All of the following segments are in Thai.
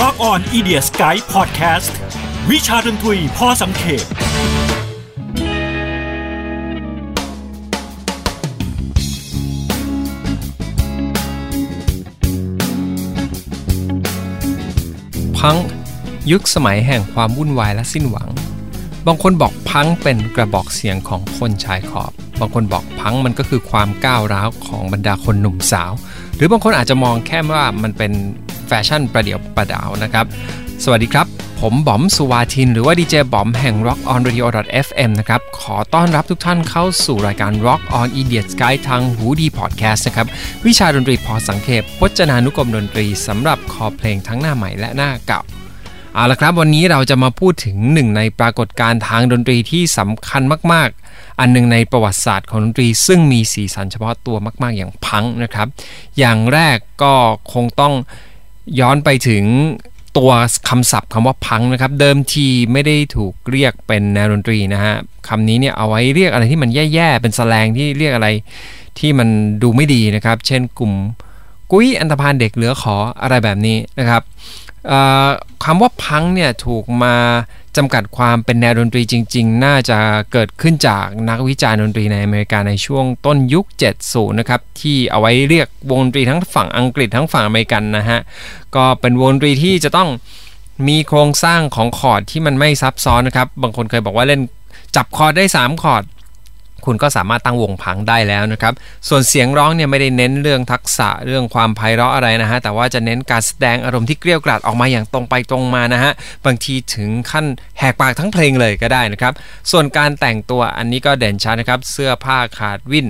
Rock on i d i a Sky Podcast วิชาดนตรีพอสังเขปพังยุคสมัยแห่งความวุ่นวายและสิ้นหวัง บางคนบอกพังเป็นกระบอกเสียงของคนชายขอบ บางคนบอกพังมันก็คือความก้าวร้าวของบรรดาคนหนุ่มสาว หรือบางคนอาจจะมองแค่ว่ามันเป็น แฟชั่นประเดี๋ยวประดาวนะครับ สวัสดีครับ ผมบอมสุวาทิน หรือว่าดีเจบอมแห่ง Rock on Radio FM นะครับ ขอต้อนรับทุกท่านเข้าสู่รายการ Rock on Idiot Sky ทางหูดีพอดแคสต์นะครับ วิชาดนตรีพอสังเขปพจนานุกรมดนตรีสำหรับคอเพลงทั้งหน้าใหม่และหน้าเก่าเอาละครับวันนี้เราจะมาพูดถึงหนึ่งในปรากฏการณ์ทางดนตรีที่สำคัญมาก ๆ อันหนึ่งในประวัติศาสตร์ของดนตรี ซึ่งมีสีสันเฉพาะตัวมาก ๆ อย่างพังนะครับ อย่างแรกก็คงต้อง ย้อนไปถึงตัวคำศัพท์คำว่าพังนะครับ เดิมทีไม่ได้ถูกเรียกเป็นแนวดนตรีนะฮะคำนี้เนี่ยเอาไว้เรียกอะไรที่มันแย่ๆ เป็นแสลงที่เรียกอะไรที่มันดูไม่ดีนะครับ เช่นกลุ่มกุ้ยอันธพาลเด็กเหลือขออะไรแบบนี้นะครับคำว่าพังเนี่ยถูกมา จำกัดความเป็นแนวดนตรีจริง ๆ น่าจะเกิดขึ้นจากนักวิจารณ์ดนตรีในอเมริกาในช่วงต้นยุค 70 นะครับ ที่เอาไว้เรียกวงดนตรีทั้งฝั่งอังกฤษทั้งฝั่งอเมริกันนะฮะ ก็เป็นวงดนตรีที่จะต้องมีโครงสร้างของคอร์ดที่มันไม่ซับซ้อนนะครับ บางคนเคยบอกว่าเล่นจับคอร์ดได้ 3 คอร์ด คุณก็สามารถตั้งวงพังก์ได้แล้วนะครับ ส่วนเสียงร้องเนี่ยไม่ได้เน้นเรื่องทักษะเรื่องความไพเราะอะไรนะฮะ แต่ว่าจะเน้นการแสดงอารมณ์ที่เกรี้ยวกราดออกมาอย่างตรงไปตรงมานะฮะ บางทีถึงขั้นแหกปากทั้งเพลงเลยก็ได้นะครับ ส่วนการแต่งตัวอันนี้ก็เด่นชัดนะครับ เสื้อผ้าขาดวิน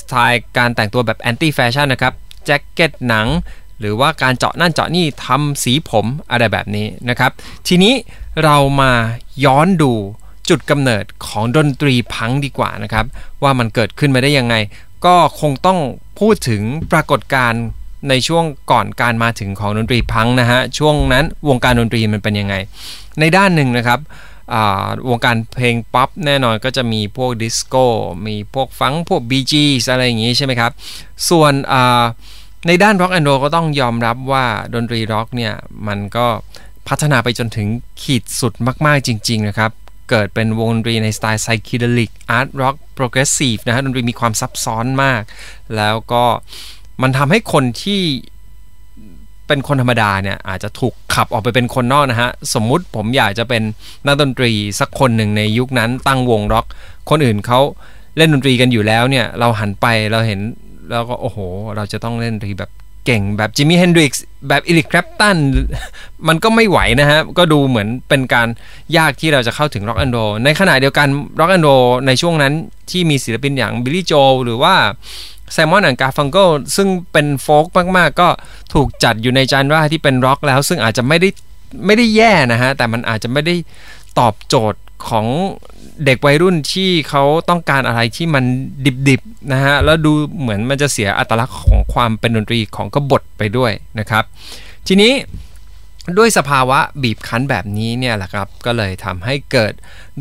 สไตล์การแต่งตัวแบบแอนตี้แฟชั่นนะครับ แจ็คเก็ตหนัง หรือว่าการเจาะนั่นเจาะนี่ทำสีผมอะไรแบบนี้นะครับ ทีนี้เรามาย้อนดู จุดกำเนิดของดนตรีพังดีกว่านะครับ ว่ามันเกิดขึ้นมาได้ยังไง ก็คงต้องพูดถึงปรากฏการณ์ในช่วงก่อนการมาถึงของดนตรีพังก์นะฮะช่วงนั้นวงการดนตรีมันเป็นยังไง ในด้านหนึ่งนะครับวงการเพลงป๊อปแน่นอนก็จะมีพวกดิสโก้มีพวกฟังก์พวกบีจีส์อะไรอย่างงี้ใช่ไหมครับ ส่วนในด้านร็อกแอนด์โรลก็ต้องยอมรับว่าดนตรีร็อกเนี่ยมันก็พัฒนาไปจนถึงขีดสุดมาก ๆ จริง ๆ นะครับ เกิดเป็นวงดนตรีในสไตล์ไซคิเดลิกอาร์ตร็อกโปรเกรสซีฟนะฮะดนตรีมีความซับซ้อนมาก แล้วก็มันทำให้คนที่เป็นคนธรรมดาเนี่ยอาจจะถูกขับออกไปเป็นคนนอกนะฮะ สมมุติผมอยากจะเป็นนักดนตรีสักคนหนึ่งในยุคนั้นตั้งวงร็อก คนอื่นเขาเล่นดนตรีกันอยู่แล้วเนี่ย เราหันไปเราเห็นแล้วก็โอ้โห เราจะต้องเล่นดนตรีแบบ เก่งแบบจิมมี่เฮนดริกส์แบบเอริกแคลปตันมันก็ไม่ไหวนะฮะ ก็ดูเหมือนเป็นการยากที่เราจะเข้าถึงร็อกแอนด์โรลในขณะเดียวกันร็อกแอนด์โรลในช่วงนั้นที่มีศิลปินอย่าง Billy Joel หรือว่า Simon & Garfunkel ซึ่งเป็น folk มาก ๆ ก็ถูกจัดอยู่ในจานว่าที่เป็นร็อกแล้ว ซึ่งอาจจะไม่ได้ไม่ได้แย่นะฮะ แต่มันอาจจะไม่ได้ ตอบโจทย์ของเด็กวัยรุ่นที่เขาต้องการอะไรที่มันดิบๆนะฮะแล้วดูเหมือนมันจะเสียอัตลักษณ์ของความเป็นดนตรีของกบฏไปด้วยนะครับ ทีนี้ด้วยสภาวะบีบคั้นแบบนี้เนี่ยแหละครับ ก็เลยทำให้เกิด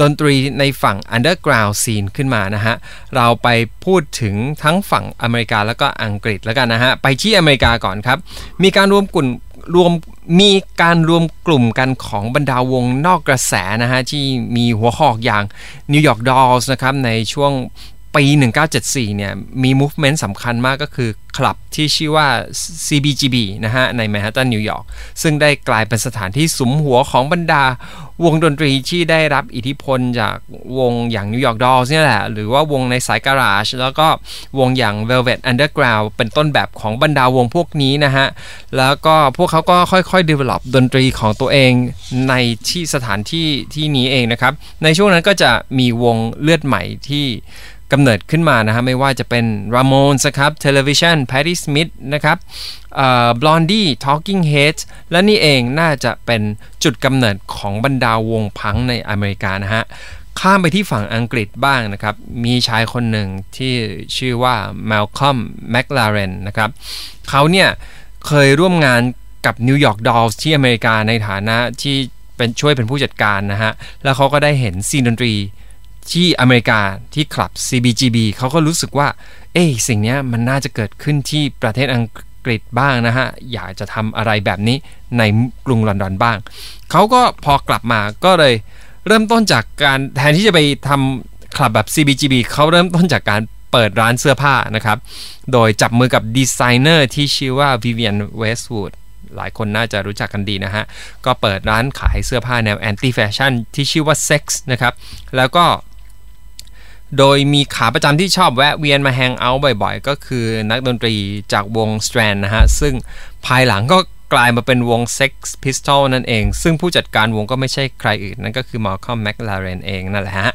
ดนตรีในฝั่ง underground scene ขึ้นมานะฮะ เราไปพูดถึงทั้งฝั่งอเมริกาแล้วก็อังกฤษแล้วกันนะฮะ ไปที่อเมริกาก่อนครับ มีการรวมกลุ่มรวม มีการรวมกลุ่มกันของบรรดาวงนอกกระแสนะฮะที่มีหัวหอกอย่าง New York Dolls นะครับในช่วง ปี 1974 เนี่ย มี movement สำคัญมากก็คือ คลับที่ชื่อว่า CBGB นะฮะ ในแมนฮัตตันนิวยอร์ก ซึ่งได้กลายเป็นสถานที่สุมหัวของบรรดาวงดนตรีที่ได้รับอิทธิพลจากวงอย่างนิวยอร์กดอลส์เนี่ยแหละ หรือว่าวงในสายการาช แล้วก็วงอย่าง Velvet Underground เป็นต้นแบบของบรรดาวงพวกนี้นะฮะ แล้วก็พวกเขาก็ค่อยๆ develop ดนตรีของตัวเองในที่สถานที่ที่นี้เองนะครับ ในช่วงนั้นก็จะมีวงเลือดใหม่ที่ กำเนิดขึ้นมานะฮะไม่ว่าจะเป็น Ramones นะครับ Television Patti Smith นะครับBlondie Talking Heads และนี่เองน่าจะเป็นจุดกำเนิดของบรรดาวงพังก์ในอเมริกานะฮะข้ามไปที่ฝั่งอังกฤษบ้างนะครับ มีชายคนหนึ่งที่ชื่อว่า Malcolm McLaren นะครับเขาเนี่ยเคยร่วมงานกับ New York Dolls ที่อเมริกาในฐานะที่เป็นช่วยเป็นผู้จัดการนะฮะ แล้วเขาก็ได้เห็น scene ดนตรี ที่อเมริกาที่คลับ CBGB เขาก็รู้สึกว่า เอ้สิ่งนี้มันน่าจะเกิดขึ้นที่ประเทศอังกฤษบ้างนะฮะ อยากจะทำอะไรแบบนี้ในกรุงลอนดอนบ้าง เขาก็พอกลับมาก็เลยเริ่มต้นจากการแทนที่จะไปทำคลับแบบ CBGB เขาเริ่มต้นจากการเปิดร้านเสื้อผ้านะครับ โดยจับมือกับดีไซเนอร์ที่ชื่อว่า Vivienne Westwood หลายคนน่าจะรู้จักกันดีนะฮะ ก็เปิดร้านขายเสื้อผ้าแนว anti-fashion ที่ชื่อว่า Sex นะครับ แล้วก็ โดยมีขาประจำที่ชอบแวะเวียนมาแฮงเอาท์บ่อยๆ ก็คือนักดนตรีจากวง Strand นะฮะ ซึ่งภายหลังก็ กลายมาเป็นวง Sex Pistol นั่นเอง ซึ่งผู้จัดการวงก็ไม่ใช่ใครอื่น นั่นก็คือ Malcolm McLaren เองนั่นแหละฮะ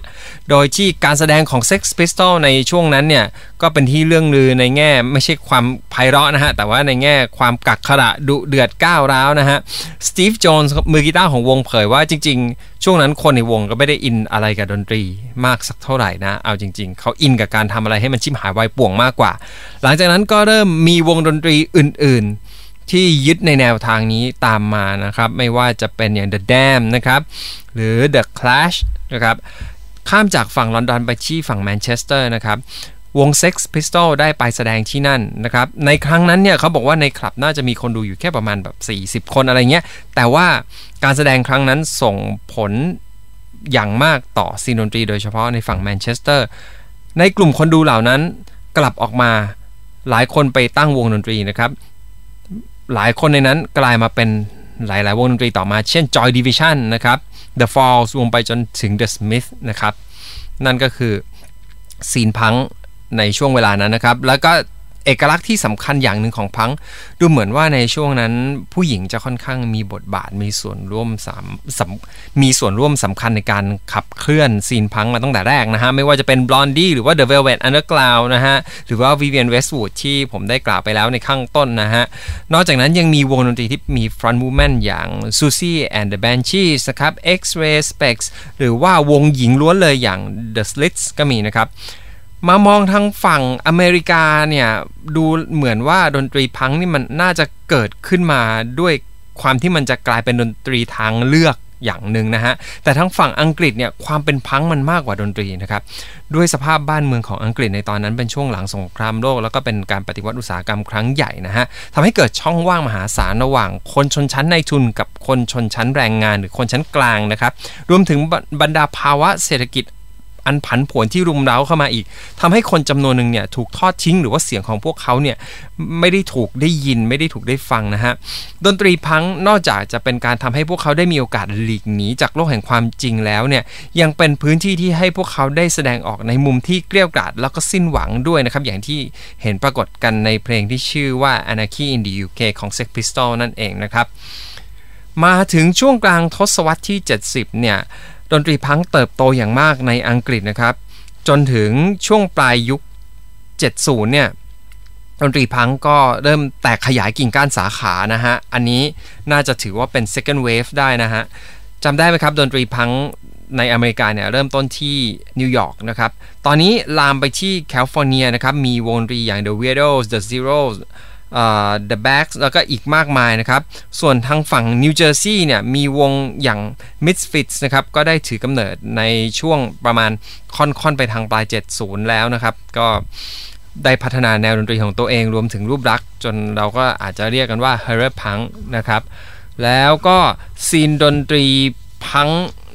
โดยที่การแสดงของ Sex Pistol ในช่วงนั้นเนี่ย ก็เป็นที่เรื่องลือในแง่ไม่ใช่ความไพเราะนะฮะ แต่ว่าในแง่ความกักขระดุเดือดก้าวร้าวนะฮะSteve Jones มือกีตาร์ของวงเผยว่าจริง ๆ ช่วงนั้นคนในวงก็ไม่ได้อินอะไรกับดนตรีมากสักเท่าไหร่นะ เอาจริง ๆ เขาอินกับการทำอะไรให้มันฉิบหายวายป่วงมากกว่า หลังจากนั้นก็เริ่มมีวงดนตรีอื่น ๆ ที่ยึดในแนวทางนี้ตามมานะครับ ไม่ว่าจะเป็นอย่าง The Damned นะครับ หรือ The Clash นะครับ ข้ามจากฝั่งลอนดอนไปที่ฝั่งแมนเชสเตอร์นะครับวง Sex Pistols ได้ไปแสดงที่นั่นนะครับ ในครั้งนั้นเนี่ยเขาบอกว่าในคลับน่าจะมีคนดูอยู่แค่ประมาณแบบ 40 คนอะไรเงี้ย แต่ว่าการแสดงครั้งนั้นส่งผลอย่างมากต่อ scene ดนตรีโดยเฉพาะในฝั่งแมนเชสเตอร์ ในกลุ่มคนดูเหล่านั้นกลับออกมาหลายคนไปตั้งวงดนตรีนะครับ หลายคนในนั้นกลายมาเป็นหลาย ๆ วงดนตรีต่อมา เช่น Joy Division นะครับ The Fall รวมไปจนถึง The Smiths นะครับ นั่นก็คือ scene พังก์ในช่วงเวลานั้นนะครับ แล้วก็ เอกลักษณ์ที่สำคัญอย่างหนึ่งของพัง ดูเหมือนว่าในช่วงนั้นผู้หญิงจะค่อนข้างมีบทบาทมีส่วนร่วมสามสำมีส่วนร่วมสำคัญในการขับเคลื่อนซีนพังมาตั้งแต่แรกนะฮะ ไม่ว่าจะเป็น Blondie หรือว่า The Velvet Underground นะฮะ หรือว่า Vivian Westwood ที่ผมได้กล่าวไปแล้วในข้างต้นนะฮะ นอกจากนั้นยังมีวงดนตรีที่มี front woman อย่าง Susie and the Banshees นะครับ X-Ray Spex หรือว่าวงหญิงล้วนเลยอย่าง The Slits ก็มีนะครับ มามองทางฝั่งอเมริกาเนี่ยดูเหมือนว่าดนตรีพังนี่มันน่าจะเกิดขึ้นมาด้วยความที่มันจะกลายเป็นดนตรีทางเลือกอย่างหนึ่งนะฮะ แต่ทั้งฝั่งอังกฤษเนี่ยความเป็นพังมันมากกว่าดนตรีนะครับ ด้วยสภาพบ้านเมืองของอังกฤษในตอนนั้นเป็นช่วงหลังสงครามโลก แล้วก็เป็นการปฏิวัติอุตสาหกรรมครั้งใหญ่นะฮะทำให้เกิดช่องว่างมหาศาลระหว่างคนชนชั้นในทุนกับคนชนชั้นแรงงานหรือคนชั้นกลางนะครับ รวมถึงบรรดาภาวะเศรษฐกิจ อันผันผวนที่รุมเร้าเข้ามาอีกทำให้คนจำนวนหนึ่งเนี่ยถูกทอดทิ้งหรือว่าเสียงของพวกเขาเนี่ยไม่ได้ถูกได้ยินไม่ได้ถูกได้ฟังนะฮะดนตรีพังนอกจากจะเป็นการทำให้พวกเขาได้มีโอกาสหลีกหนีจากโลกแห่งความจริงแล้วเนี่ยยังเป็นพื้นที่ที่ให้พวกเขาได้แสดงออกในมุมที่เกลี้ยกล่อมแล้วก็สิ้นหวังด้วยนะครับอย่างที่เห็นปรากฏกันในเพลงที่ชื่อว่า Anarchy in the UK ของ Sex Pistols นั่นเองนะครับมาถึงช่วงกลางทศวรรษที่ 70 เนี่ย ดนตรีพังเติบโตอย่างมากในอังกฤษนะครับ จนถึงช่วงปลายยุค 70 เนี่ยดนตรีพังก็เริ่มแตกขยายกิ่งก้านสาขานะฮะ อันนี้น่าจะถือว่าเป็น second wave ได้นะฮะจำได้ไหมครับ ดนตรีพังในอเมริกาเนี่ยเริ่มต้นที่นิวยอร์กนะครับ ตอนนี้ลามไปที่แคลิฟอร์เนียนะครับ มีวงดนตรีอย่าง The Weirdos The Zeros The Bags แล้วก็อีกมากมายนะครับ ส่วนทางฝั่งนิวเจอร์ซีย์เนี่ยมีวงอย่าง Misfits นะครับ ก็ได้ถือกำเนิดในช่วงประมาณค่อนๆ ไปทางปลาย 70 แล้วนะครับ ก็ได้พัฒนาแนวดนตรีของตัวเองรวมถึงรูปลักษณ์ จนเราก็อาจจะเรียกกันว่า h o r r o r Punk นะครับ แล้วก็ scene ดนตรีพังก์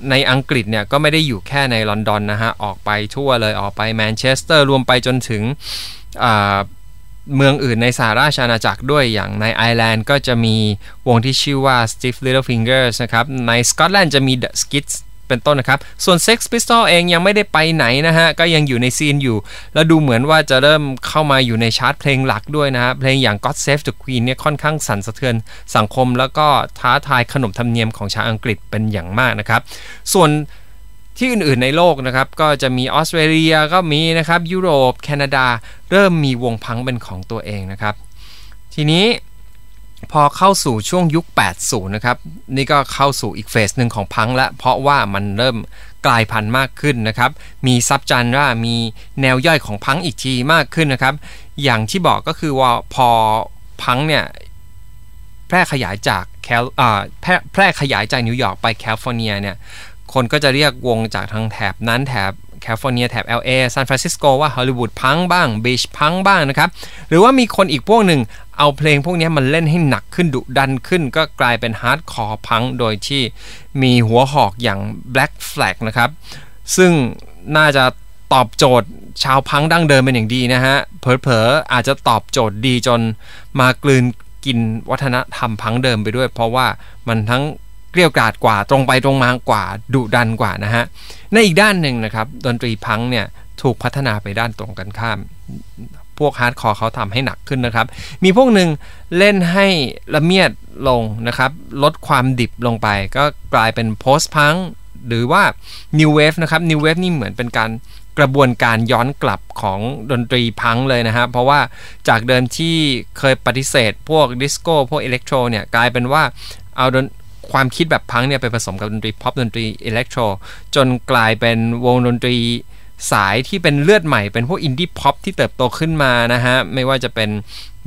ในอังกฤษเนี่ยก็ไม่ได้อยู่แค่ในลอนดอนนะฮะ ออกไปทั่วเลยออกไปแมนเชสเตอร์รวมไปจนถึง เมืองอื่นในสหราชอาณาจักรด้วยอย่างในไอร์แลนด์ก็จะมีวงที่ชื่อว่า Stiff Little Fingers นะครับ ในสกอตแลนด์จะมี The Skids เป็นต้นนะครับ ส่วน Sex Pistols เองยังไม่ได้ไปไหนนะฮะ ก็ยังอยู่ใน scene อยู่ แล้วดูเหมือนว่าจะเริ่มเข้ามาอยู่ในชาร์ตเพลงหลักด้วยนะฮะ เพลงอย่าง God Save the Queen เนี่ยค่อนข้างสั่นสะเทือนสังคม แล้วก็ท้าทายขนบธรรมเนียมของชาวอังกฤษเป็นอย่างมากนะครับ ส่วน ที่อื่นๆในโลกนะครับก็จะมีออสเตรเลียก็มีนะครับยุโรป แคนาดา เริ่มมีวงพังก์เป็นของตัวเองนะครับ ทีนี้พอเข้าสู่ช่วงยุค 80 นะครับ นี่ก็เข้าสู่อีก phase หนึ่งของพังก์แล้วเพราะว่ามันเริ่มกลายพันธุ์มากขึ้นนะครับ มี subgenre มีแนวย่อยของพังก์อีกทีมากขึ้นนะครับ อย่างที่บอกก็คือว่าพอพังก์เนี่ยแพร่ขยายจากแคลแพร่ขยายจากนิวยอร์กไปแคลิฟอร์เนียเนี่ย คนก็จะเรียกวงจากทางแถบนั้นแถบแคลิฟอร์เนียแถบ LA ซานฟรานซิสโกว่า Hollywood punk บ้าง beach punk บ้างนะครับ หรือว่ามีคนอีกพวกหนึ่งเอาเพลงพวกนี้มาเล่นให้หนักขึ้นดุดันขึ้น ก็กลายเป็น hardcore punk โดยที่มีหัวหอกอย่าง Black Flag นะครับ ซึ่งน่าจะตอบโจทย์ชาวพังก์ดั้งเดิมเป็นอย่างดีนะฮะเผลอๆอาจจะตอบโจทย์ดีจนมากลืนกินวัฒนธรรมพังก์เดิมไปด้วย เพราะว่ามันทั้ง เกรี้ยวกราดกว่าตรงไปตรงมากว่าดุดันกว่านะฮะในอีกด้านหนึ่งนะครับดนตรีพังก์เนี่ยถูกพัฒนาไปด้านตรงกันข้าม พวก hardcore เขาทำให้หนักขึ้นนะครับ มีพวกหนึ่งเล่นให้ละเมียดลงนะครับ ลดความดิบลงไป ก็กลายเป็น post-punk หรือว่า New Wave นะครับ New Wave นี่เหมือนเป็นการกระบวนการย้อนกลับของดนตรีพังก์เลยนะฮะเพราะว่าจากเดิมที่เคยปฏิเสธ พวกดิสโก้พวก electro เนี่ยกลายเป็นว่าเอา ความคิดแบบพังก์เนี่ยไปผสมกับดนตรีพ็อปดนตรี electro จนกลายเป็นวงดนตรีสายที่เป็นเลือดใหม่เป็นพวก indie pop ที่เติบโตขึ้นมานะฮะ ไม่ว่าจะเป็น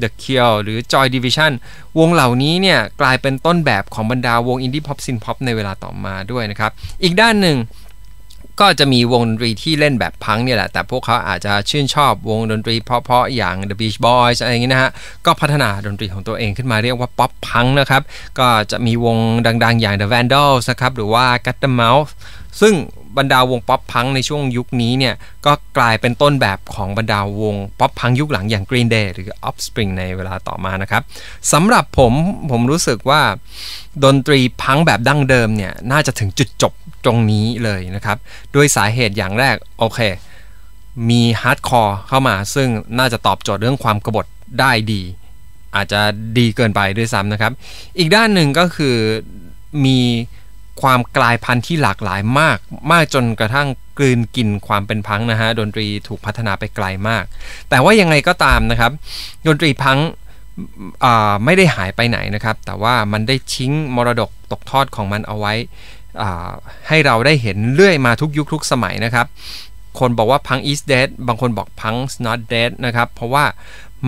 The Cure หรือ Joy Division วงเหล่านี้เนี่ย กลายเป็นต้นแบบของบรรดาวง indie pop synth-pop ในเวลาต่อมาด้วยนะครับ อีกด้านหนึ่ง ก็จะมีวงดนตรีที่เล่นแบบพังก์เนี่ยแหละ แต่พวกเขาอาจจะชื่นชอบวงดนตรีเพราะๆอย่าง The Beach Boys อะไรอย่างนี้นะฮะ ก็พัฒนาดนตรีของตัวเองขึ้นมาเรียกว่าป๊อปพังนะครับ ก็จะมีวงดังๆ อย่าง The Vandals นะครับ หรือว่า Gut the Mouth ซึ่ง บรรดาวงป๊อปพังในช่วงยุคนี้เนี่ยก็กลายเป็นต้นแบบของบรรดาวงป๊อปพังยุคหลังอย่าง Green Day หรือ Offspring ในเวลาต่อมานะครับสำหรับผมผมรู้สึกว่า ดนตรีพังแบบดั้งเดิมเนี่ยน่าจะถึงจุดจบตรงนี้เลยนะครับด้วยสาเหตุอย่างแรกโอเค มี hardcore เข้ามาซึ่งน่าจะตอบโจทย์เรื่องความกบฏได้ดี อาจจะดีเกินไปด้วยซ้ำนะครับ อีกด้านหนึ่งก็คือมี ความกลายพันธุ์ที่หลากหลายมาก มากจนกระทั่งกลืนกินความเป็นพังก์นะฮะดนตรีถูกพัฒนาไปไกลมาก แต่ว่ายังไงก็ตามนะครับ ดนตรีพังก์ไม่ได้หายไปไหนนะครับ แต่ว่ามันได้ทิ้งมรดกตกทอดของมันเอาไว้ให้เราได้เห็นเรื่อยมาทุกยุคทุกสมัยนะครับ คนบอกว่าพัง is dead บางคนบอกพัง not dead นะครับ เพราะว่า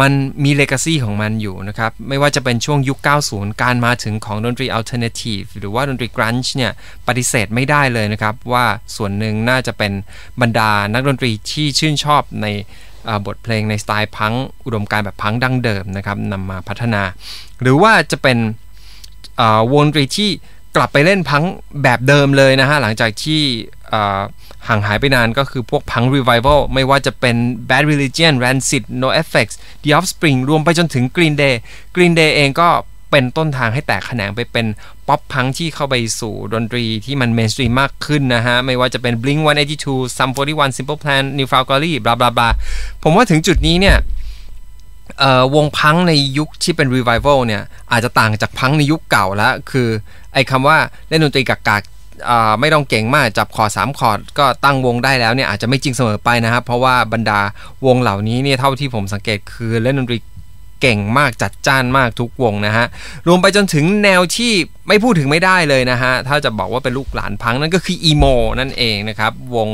มันมี legacy ของมันอยู่นะครับ ไม่ว่าจะเป็นช่วงยุค 90 การมาถึงของดนตรี alternative หรือว่าดนตรี grunge เนี่ย ปฏิเสธไม่ได้เลยนะครับ ว่าส่วนหนึ่งน่าจะเป็นบรรดานักดนตรีที่ชื่นชอบในบทเพลงในสไตล์พังอุดมการณ์แบบพังดั้งเดิมนะครับนำมาพัฒนา หรือว่าจะเป็นวงดนตรีที่กลับไปเล่นพังแบบเดิมเลยนะฮะหลังจากที่ ห่างหายไปนานก็คือพวก punk revival ไม่ว่าจะเป็น Bad Religion Rancid NoFX The Offspring รวมไปจนถึง Green Day Green Day เองก็เป็นต้นทางให้แตกแขนงไปเป็น pop punk ที่เข้าไปสู่ดนตรีที่มัน mainstream มากขึ้นนะฮะ ไม่ว่าจะเป็น Blink 182 Sum 41 Simple Plan New f a l g o r y บลาบลาบลาผมว่าถึงจุดนี้เนี่ยวงพังในยุคที่เป็น revival เนี่ย อาจจะต่างจากพังในยุคเก่าแล้ว คือไอ้คำว่าเล่นดนตรีกากๆ ไม่ต้องเก่งมากจับคอร์ด3คอร์ดก็ตั้งวงได้แล้วเนี่ยอาจจะไม่จริงเสมอไปนะครับ เพราะว่าบรรดาวงเหล่านี้เนี่ยเท่าที่ผมสังเกตคือเล่นดนตรีเก่งมากจัดจ้านมากทุกวงนะฮะ รวมไปจนถึงแนวที่ไม่พูดถึงไม่ได้เลยนะฮะ ถ้าจะบอกว่าเป็นลูกหลานพังนั่นก็คือ emo นั่นเองนะครับ วง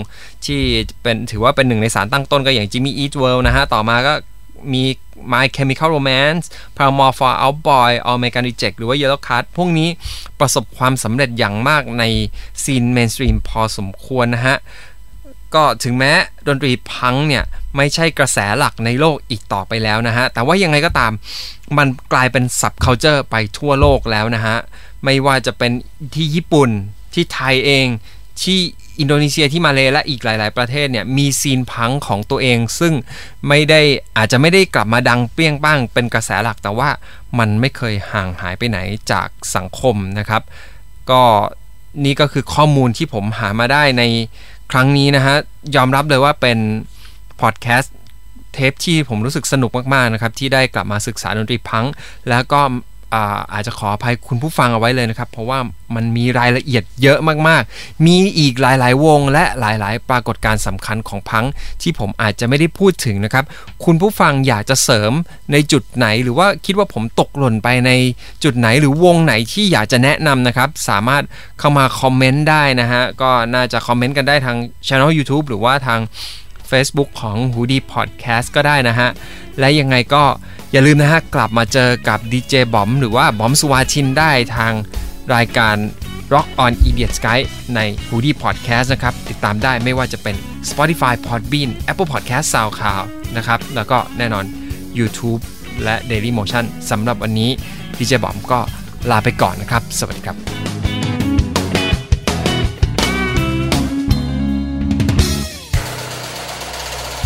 ที่เป็นถือว่าเป็นหนึ่งในสารตั้งต้นก็อย่าง Jimmy Eat World นะฮะ ต่อมาก็ มี My Chemical Romance Paramore Fall Out Boy All American Rejects หรือว่า Yellowcard พวกนี้ประสบความสำเร็จอย่างมากใน scene mainstream พอสมควรนะฮะ ก็ถึงแม้ดนตรีพังเนี่ย ไม่ใช่กระแสหลักในโลกอีกต่อไปแล้วนะฮะ แต่ว่ายังไงก็ตามมันกลายเป็น subculture ไปทั่วโลกแล้วนะฮะ ไม่ว่าจะเป็นที่ญี่ปุ่นที่ไทยเองที่ อินโดนีเซียที่มาเลและอีกหลาย ๆ ประเทศเนี่ยมีซีนพังของตัวเอง ซึ่งไม่ได้อาจจะไม่ได้กลับมาดังเปรี้ยงป้างเป็นกระแสหลักแต่ว่ามันไม่เคยห่างหายไปไหนจากสังคมนะครับ ก็นี่ก็คือข้อมูลที่ผมหามาได้ในครั้งนี้นะฮะยอมรับเลยว่าเป็นพอดแคสต์เทปที่ผมรู้สึกสนุกมาก ๆ นะครับ ที่ได้กลับมาศึกษาดนตรีพังแล้วก็ อาจจะขออภัยคุณผู้ฟังเอาไว้เลยนะครับ เพราะว่ามันมีรายละเอียดเยอะมากๆ มีอีกหลายๆ วงและหลายๆ ปรากฏการณ์สำคัญของพังที่ผมอาจจะไม่ได้พูดถึงนะครับ คุณผู้ฟังอยากจะเสริมในจุดไหน หรือว่าคิดว่าผมตกหล่นไปในจุดไหนหรือวงไหนที่อยากจะแนะนำนะครับ สามารถเข้ามาคอมเมนต์ได้นะฮะก็น่าจะคอมเมนต์กันได้ทางช่อง YouTube หรือว่าทาง Facebook ของ h o ดี้พอดแคสต์ก็ได้นะฮะ และยังไงก็อย่าลืมนะฮะ กลับมาเจอกับดีเจบอมหรือว่าบอมสุวาชินได้ทางรายการ Rock on Idiot Sky ใน h o ดี้พอดแคสต์นะครับ ติดตามได้ไม่ว่าจะเป็น Spotify Podbean Apple Podcast SoundCloud นะครับ แล้วก็แน่นอน YouTube และ Daily Motion สำหรับวันนี้ดีเจบอมก็ลาไปก่อนนะครับ สวัสดีครับ